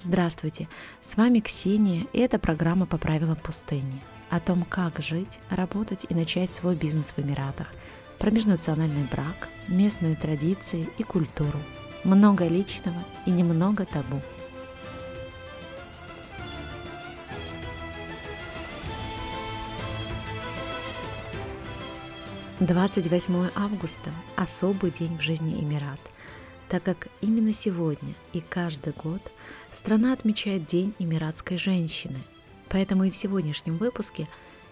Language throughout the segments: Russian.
Здравствуйте, с вами Ксения, и это программа «По правилам пустыни» о том, как жить, работать и начать свой бизнес в Эмиратах, про межнациональный брак, местные традиции и культуру. Много личного и немного табу. Двадцать восьмое августа – особый день в жизни Эмират – так как именно сегодня и каждый год страна отмечает День эмиратской женщины. Поэтому и в сегодняшнем выпуске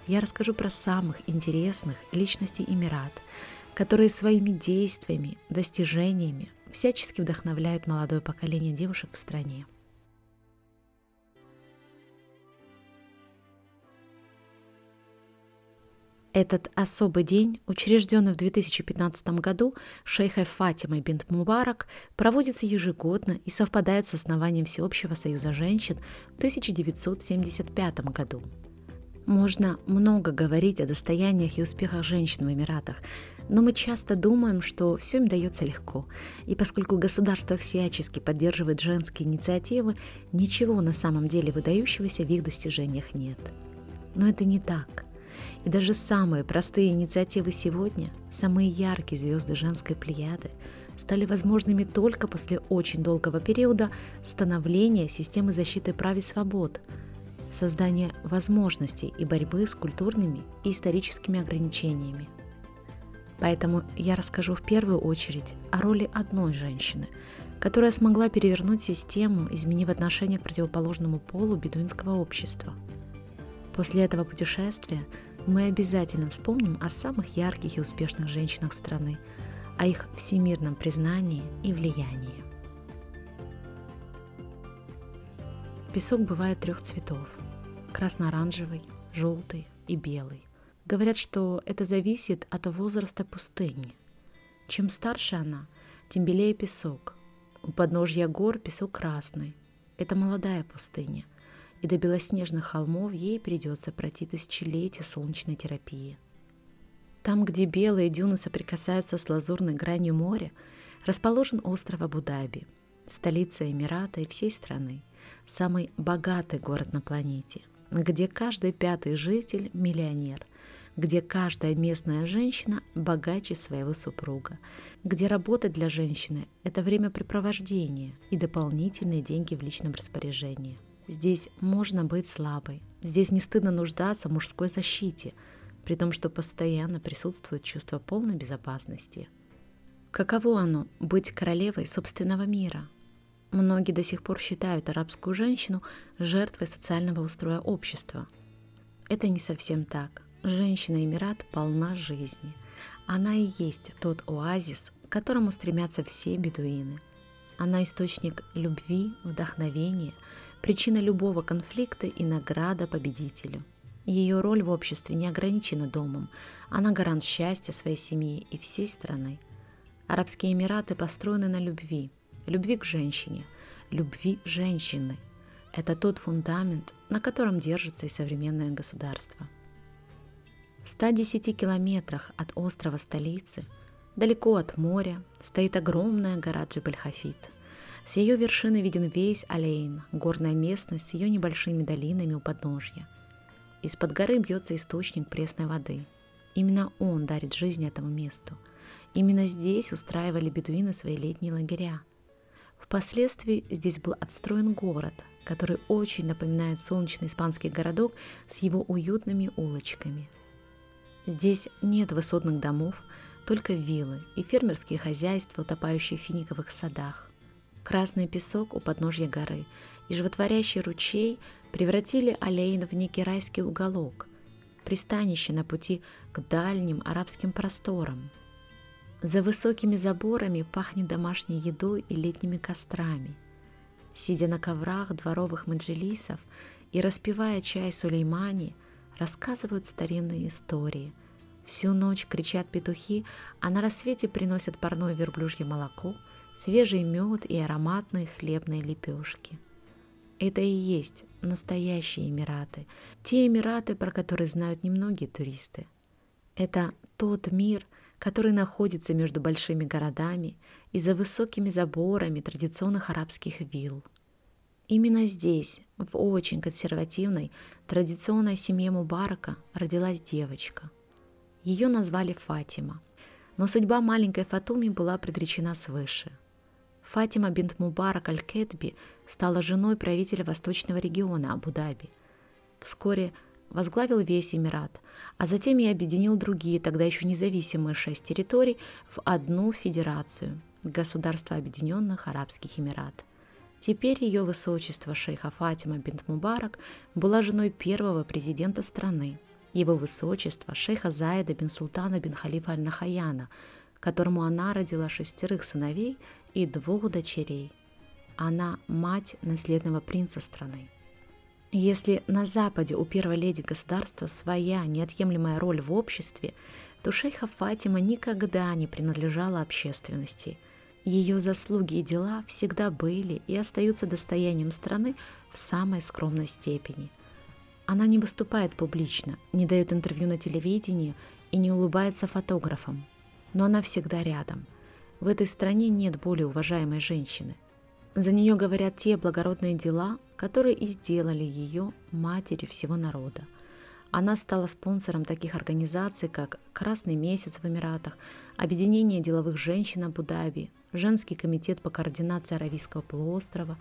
я расскажу про самых интересных личностей Эмират, которые своими действиями, достижениями всячески вдохновляют молодое поколение девушек в стране. Этот особый день, учрежденный в 2015 году шейхой Фатимой бинт Мубарак, проводится ежегодно и совпадает с основанием Всеобщего союза женщин в 1975 году. Можно много говорить о достояниях и успехах женщин в Эмиратах, но мы часто думаем, что все им дается легко. И поскольку государство всячески поддерживает женские инициативы, ничего на самом деле выдающегося в их достижениях нет. Но это не так. И даже самые простые инициативы сегодня, самые яркие звезды женской плеяды, стали возможными только после очень долгого периода становления системы защиты прав и свобод, создания возможностей и борьбы с культурными и историческими ограничениями. Поэтому я расскажу в первую очередь о роли одной женщины, которая смогла перевернуть систему, изменив отношение к противоположному полу бедуинского общества. После этого путешествия – мы обязательно вспомним о самых ярких и успешных женщинах страны, о их всемирном признании и влиянии. Песок бывает трех цветов – красно-оранжевый, желтый и белый. Говорят, что это зависит от возраста пустыни. Чем старше она, тем белее песок. У подножья гор песок красный. Это молодая пустыня – и до белоснежных холмов ей придется пройти тысячелетия солнечной терапии. Там, где белые дюны соприкасаются с лазурной гранью моря, расположен остров Абу-Даби, столица Эмирата и всей страны, самый богатый город на планете, где каждый пятый житель – миллионер, где каждая местная женщина богаче своего супруга, где работа для женщины – это времяпрепровождение и дополнительные деньги в личном распоряжении. Здесь можно быть слабой. Здесь не стыдно нуждаться в мужской защите, при том, что постоянно присутствует чувство полной безопасности. Каково оно – быть королевой собственного мира? Многие до сих пор считают арабскую женщину жертвой социального устроя общества. Это не совсем так. Женщина Эмират полна жизни. Она и есть тот оазис, к которому стремятся все бедуины. Она источник любви, вдохновения – причина любого конфликта и награда победителю. Ее роль в обществе не ограничена домом, она гарант счастья своей семьи и всей страны. Арабские Эмираты построены на любви, любви к женщине, любви женщины. Это тот фундамент, на котором держится и современное государство. В 110 километрах от острова столицы, далеко от моря, стоит огромная гора Джебель-Хафит – с ее вершины виден весь Алейн, горная местность с ее небольшими долинами у подножья. Из-под горы бьется источник пресной воды. Именно он дарит жизнь этому месту. Именно здесь устраивали бедуины свои летние лагеря. Впоследствии здесь был отстроен город, который очень напоминает солнечный испанский городок с его уютными улочками. Здесь нет высотных домов, только виллы и фермерские хозяйства, утопающие в финиковых садах. Красный песок у подножья горы и животворящий ручей превратили Алейн в некий райский уголок, пристанище на пути к дальним арабским просторам. За высокими заборами пахнет домашней едой и летними кострами. Сидя на коврах дворовых маджелисов и распевая чай Сулеймани, рассказывают старинные истории. Всю ночь кричат петухи, а на рассвете приносят парное верблюжье молоко – свежий мед и ароматные хлебные лепешки. Это и есть настоящие Эмираты, те Эмираты, про которые знают немногие туристы. Это тот мир, который находится между большими городами и за высокими заборами традиционных арабских вилл. Именно здесь, в очень консервативной, традиционной семье Мубарака, родилась девочка. Ее назвали Фатима, но судьба маленькой Фатуми была предречена свыше. Фатима бинт Мубарак Аль-Кетби стала женой правителя восточного региона Абу-Даби. Вскоре возглавил весь Эмират, а затем и объединил другие, тогда еще независимые шесть территорий, в одну федерацию – Государство Объединенных Арабских Эмират. Теперь ее высочество шейха Фатима бинт Мубарак была женой первого президента страны, его высочество шейха Заида бин Султана бин Халифа Аль-Нахаяна, которому она родила шестерых сыновей и двух дочерей. Она мать наследного принца страны. Если на Западе у первой леди государства своя неотъемлемая роль в обществе, то шейха Фатима никогда не принадлежала общественности. Ее заслуги и дела всегда были и остаются достоянием страны в самой скромной степени. Она не выступает публично, не дает интервью на телевидении и не улыбается фотографам, но она всегда рядом. В этой стране нет более уважаемой женщины – за нее говорят те благородные дела, которые и сделали ее матерью всего народа. Она стала спонсором таких организаций, как «Красный месяц» в Эмиратах, Объединение деловых женщин Абу-Даби, Женский комитет по координации Аравийского полуострова,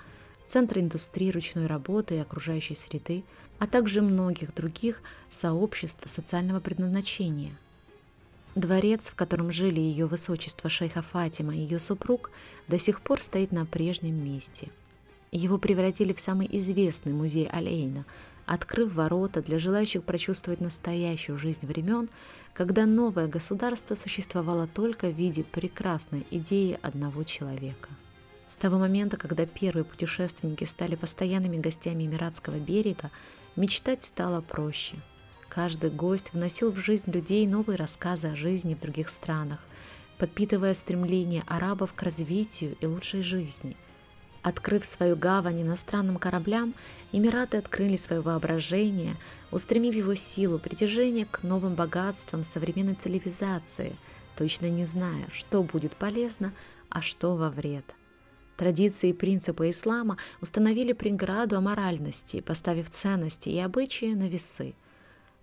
Центр индустрии ручной работы и окружающей среды, а также многих других сообществ социального предназначения – Дворец, в котором жили ее высочество шейха Фатима и ее супруг, до сих пор стоит на прежнем месте. Его превратили в самый известный музей Алейна, открыв ворота для желающих прочувствовать настоящую жизнь времен, когда новое государство существовало только в виде прекрасной идеи одного человека. С того момента, когда первые путешественники стали постоянными гостями Эмиратского берега, мечтать стало проще – Каждый гость вносил в жизнь людей новые рассказы о жизни в других странах, подпитывая стремление арабов к развитию и лучшей жизни. Открыв свою гавань иностранным кораблям, Эмираты открыли свое воображение, устремив его силу притяжения к новым богатствам современной цивилизации, точно не зная, что будет полезно, а что во вред. Традиции и принципы ислама установили преграду аморальности, поставив ценности и обычаи на весы –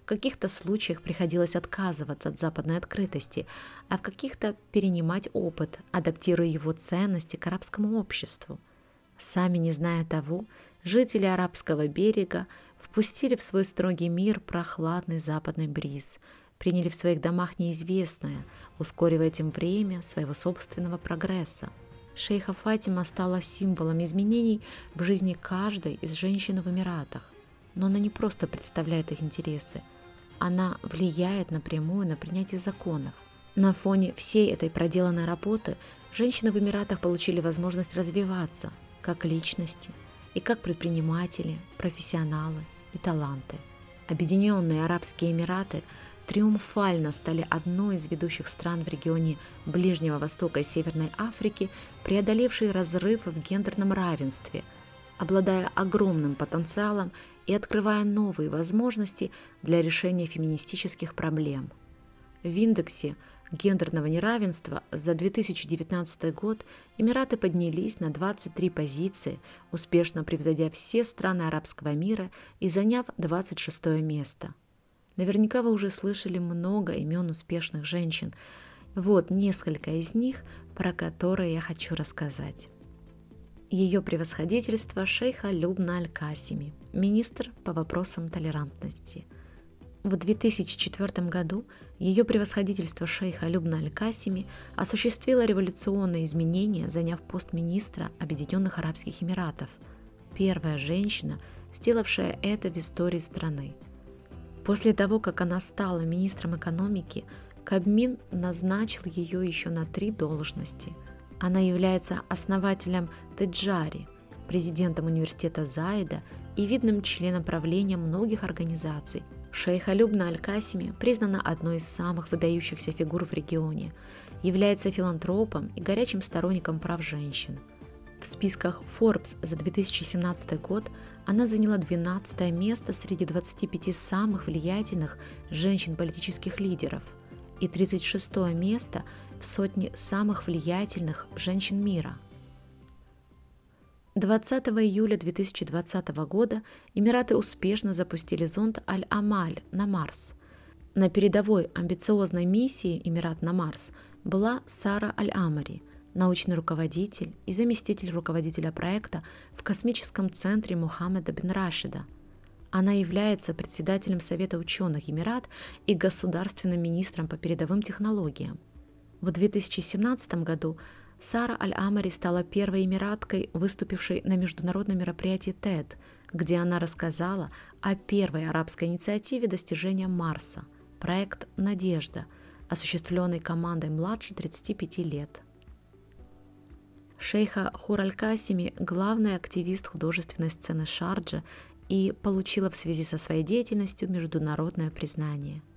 в каких-то случаях приходилось отказываться от западной открытости, а в каких-то перенимать опыт, адаптируя его ценности к арабскому обществу. Сами не зная того, жители арабского берега впустили в свой строгий мир прохладный западный бриз, приняли в своих домах неизвестное, ускоривая тем время своего собственного прогресса. Шейха Фатима стала символом изменений в жизни каждой из женщин в Эмиратах. Но она не просто представляет их интересы, она влияет напрямую на принятие законов. На фоне всей этой проделанной работы женщины в Эмиратах получили возможность развиваться как личности и как предприниматели, профессионалы и таланты. Объединенные Арабские Эмираты триумфально стали одной из ведущих стран в регионе Ближнего Востока и Северной Африки, преодолевшей разрыв в гендерном равенстве, обладая огромным потенциалом и открывая новые возможности для решения феминистических проблем. В индексе гендерного неравенства за 2019 год Эмираты поднялись на 23 позиции, успешно превзойдя все страны арабского мира и заняв 26 место. Наверняка вы уже слышали много имен успешных женщин. Вот несколько из них, про которые я хочу рассказать ее превосходительство шейха Любна Аль-Касими, министр по вопросам толерантности. В 2004 году ее превосходительство шейха Любна Аль-Касими осуществило революционные изменения, заняв пост министра Объединенных Арабских Эмиратов, первая женщина, сделавшая это в истории страны. После того, как она стала министром экономики, Кабмин назначил ее еще на три должности – она является основателем Теджари, президентом университета Заида и видным членом правления многих организаций. Шейха Любна Аль-Касими признана одной из самых выдающихся фигур в регионе, является филантропом и горячим сторонником прав женщин. В списках Forbes за 2017 год она заняла 12 место среди 25 самых влиятельных женщин-политических лидеров и 36 место в сотне самых влиятельных женщин мира. 20 июля 2020 года Эмираты успешно запустили зонд Аль-Амаль на Марс. На передовой амбициозной миссии Эмират на Марс была Сара Аль-Амари, научный руководитель и заместитель руководителя проекта в космическом центре Мухаммеда бен Рашида. Она является председателем Совета ученых Эмират и государственным министром по передовым технологиям. В 2017 году Сара Аль-Амари стала первой эмираткой, выступившей на международном мероприятии TED, где она рассказала о первой арабской инициативе достижения Марса – проект «Надежда», осуществленный командой младше 35 лет. Шейха Хураль-Касими – главный активист художественной сцены Шарджа и получила в связи со своей деятельностью международное признание –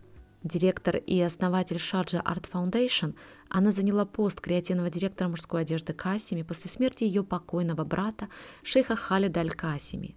директор и основатель Шарджа Art Foundation, она заняла пост креативного директора мужской одежды Касими после смерти ее покойного брата шейха Халида Аль-Касими.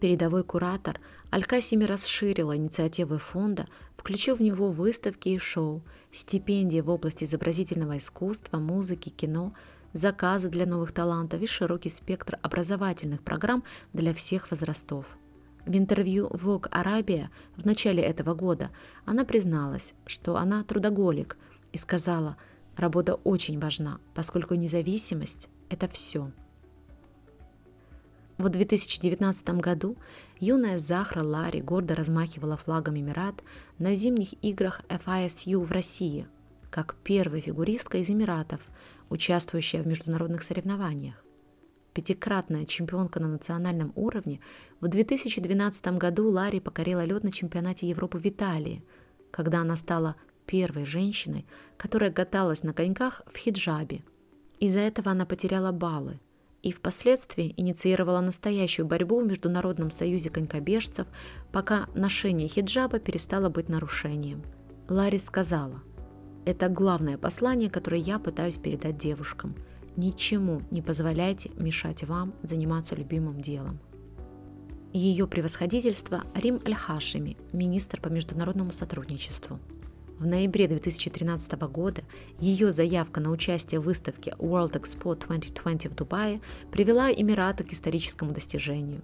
Передовой куратор Аль-Касими расширила инициативы фонда, включив в него выставки и шоу, стипендии в области изобразительного искусства, музыки, кино, заказы для новых талантов и широкий спектр образовательных программ для всех возрастов – в интервью Vogue Арабия в начале этого года она призналась, что она трудоголик и сказала, работа очень важна, поскольку независимость – это все. В 2019 году юная Захра Лари гордо размахивала флагом Эмират на зимних играх FISU в России, как первая фигуристка из Эмиратов, участвующая в международных соревнованиях пятикратная чемпионка на национальном уровне, в 2012 году Ларри покорила лед на чемпионате Европы в Италии, когда она стала первой женщиной, которая каталась на коньках в хиджабе. Из-за этого она потеряла баллы и впоследствии инициировала настоящую борьбу в Международном союзе конькобежцев, пока ношение хиджаба перестало быть нарушением. Ларри сказала, «Это главное послание, которое я пытаюсь передать девушкам – Ничему не позволяйте мешать вам заниматься любимым делом. Ее превосходительство Рим Аль-Хашими, министр по международному сотрудничеству. В ноябре 2013 года ее заявка на участие в выставке World Expo 2020 в Дубае привела Эмираты к историческому достижению.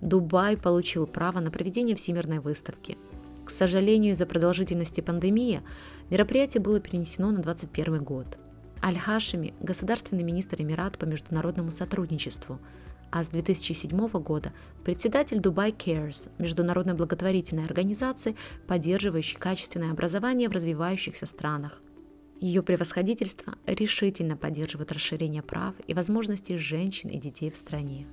Дубай получил право на проведение всемирной выставки. К сожалению, из-за продолжительности пандемии мероприятие было перенесено на 2021 год. Аль-Хашими – государственный министр Эмират по международному сотрудничеству, а с 2007 года председатель Dubai Cares – международной благотворительной организации, поддерживающей качественное образование в развивающихся странах. Ее превосходительство решительно поддерживает расширение прав и возможностей женщин и детей в стране.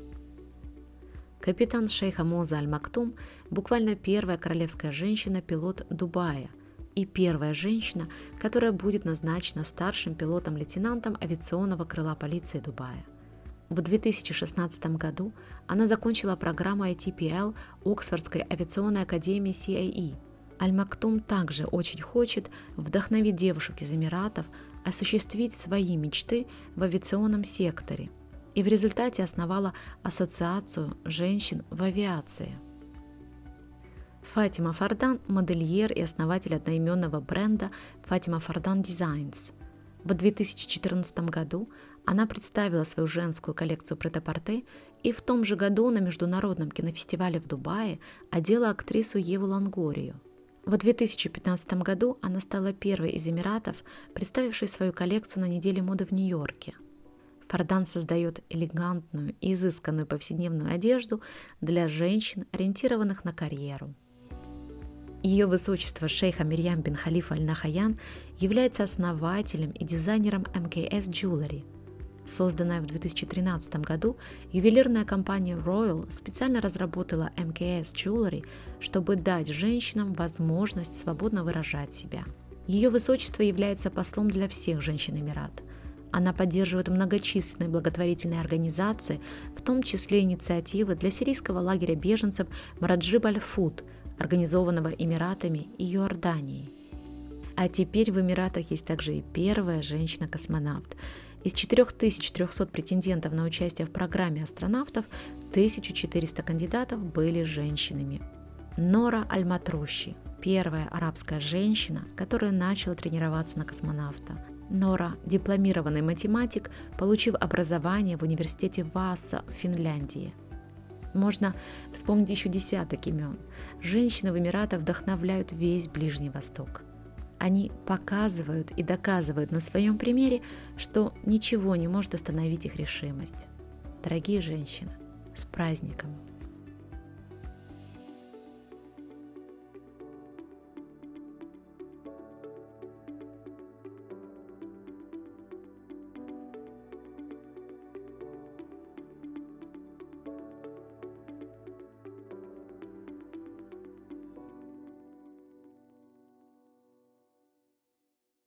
Капитан шейха Моза Аль-Мактум – буквально первая королевская женщина-пилот Дубая – и первая женщина, которая будет назначена старшим пилотом-лейтенантом авиационного крыла полиции Дубая. В 2016 году она закончила программу ITPL Оксфордской авиационной академии CAE. Аль-Мактум также очень хочет вдохновить девушек из Эмиратов осуществить свои мечты в авиационном секторе и в результате основала Ассоциацию женщин в авиации – Фатима Фардан – модельер и основатель одноименного бренда Фатима Фардан Designs. В 2014 году она представила свою женскую коллекцию претапорте и в том же году на Международном кинофестивале в Дубае одела актрису Еву Лангорию. В 2015 году она стала первой из Эмиратов, представившей свою коллекцию на неделе моды в Нью-Йорке. Фардан создает элегантную и изысканную повседневную одежду для женщин, ориентированных на карьеру. Ее высочество шейха Мирьям бин Халифа Аль-Нахаян является основателем и дизайнером MKS Jewelry. Созданная в 2013 году, ювелирная компания Royal специально разработала MKS Jewelry, чтобы дать женщинам возможность свободно выражать себя. Ее высочество является послом для всех женщин Эмирата. Она поддерживает многочисленные благотворительные организации, в том числе инициативы для сирийского лагеря беженцев Мараджиб Аль-Фуд – организованного Эмиратами и Иорданией. А теперь в Эмиратах есть также и первая женщина-космонавт. Из 4300 претендентов на участие в программе астронавтов 1400 кандидатов были женщинами. Нора Аль-Матруши – первая арабская женщина, которая начала тренироваться на космонавта. Нора – дипломированный математик, получив образование в университете Васа в Финляндии. Можно вспомнить еще десяток имен. Женщины в Эмиратах вдохновляют весь Ближний Восток. Они показывают и доказывают на своем примере, что ничего не может остановить их решимость. Дорогие женщины, с праздником!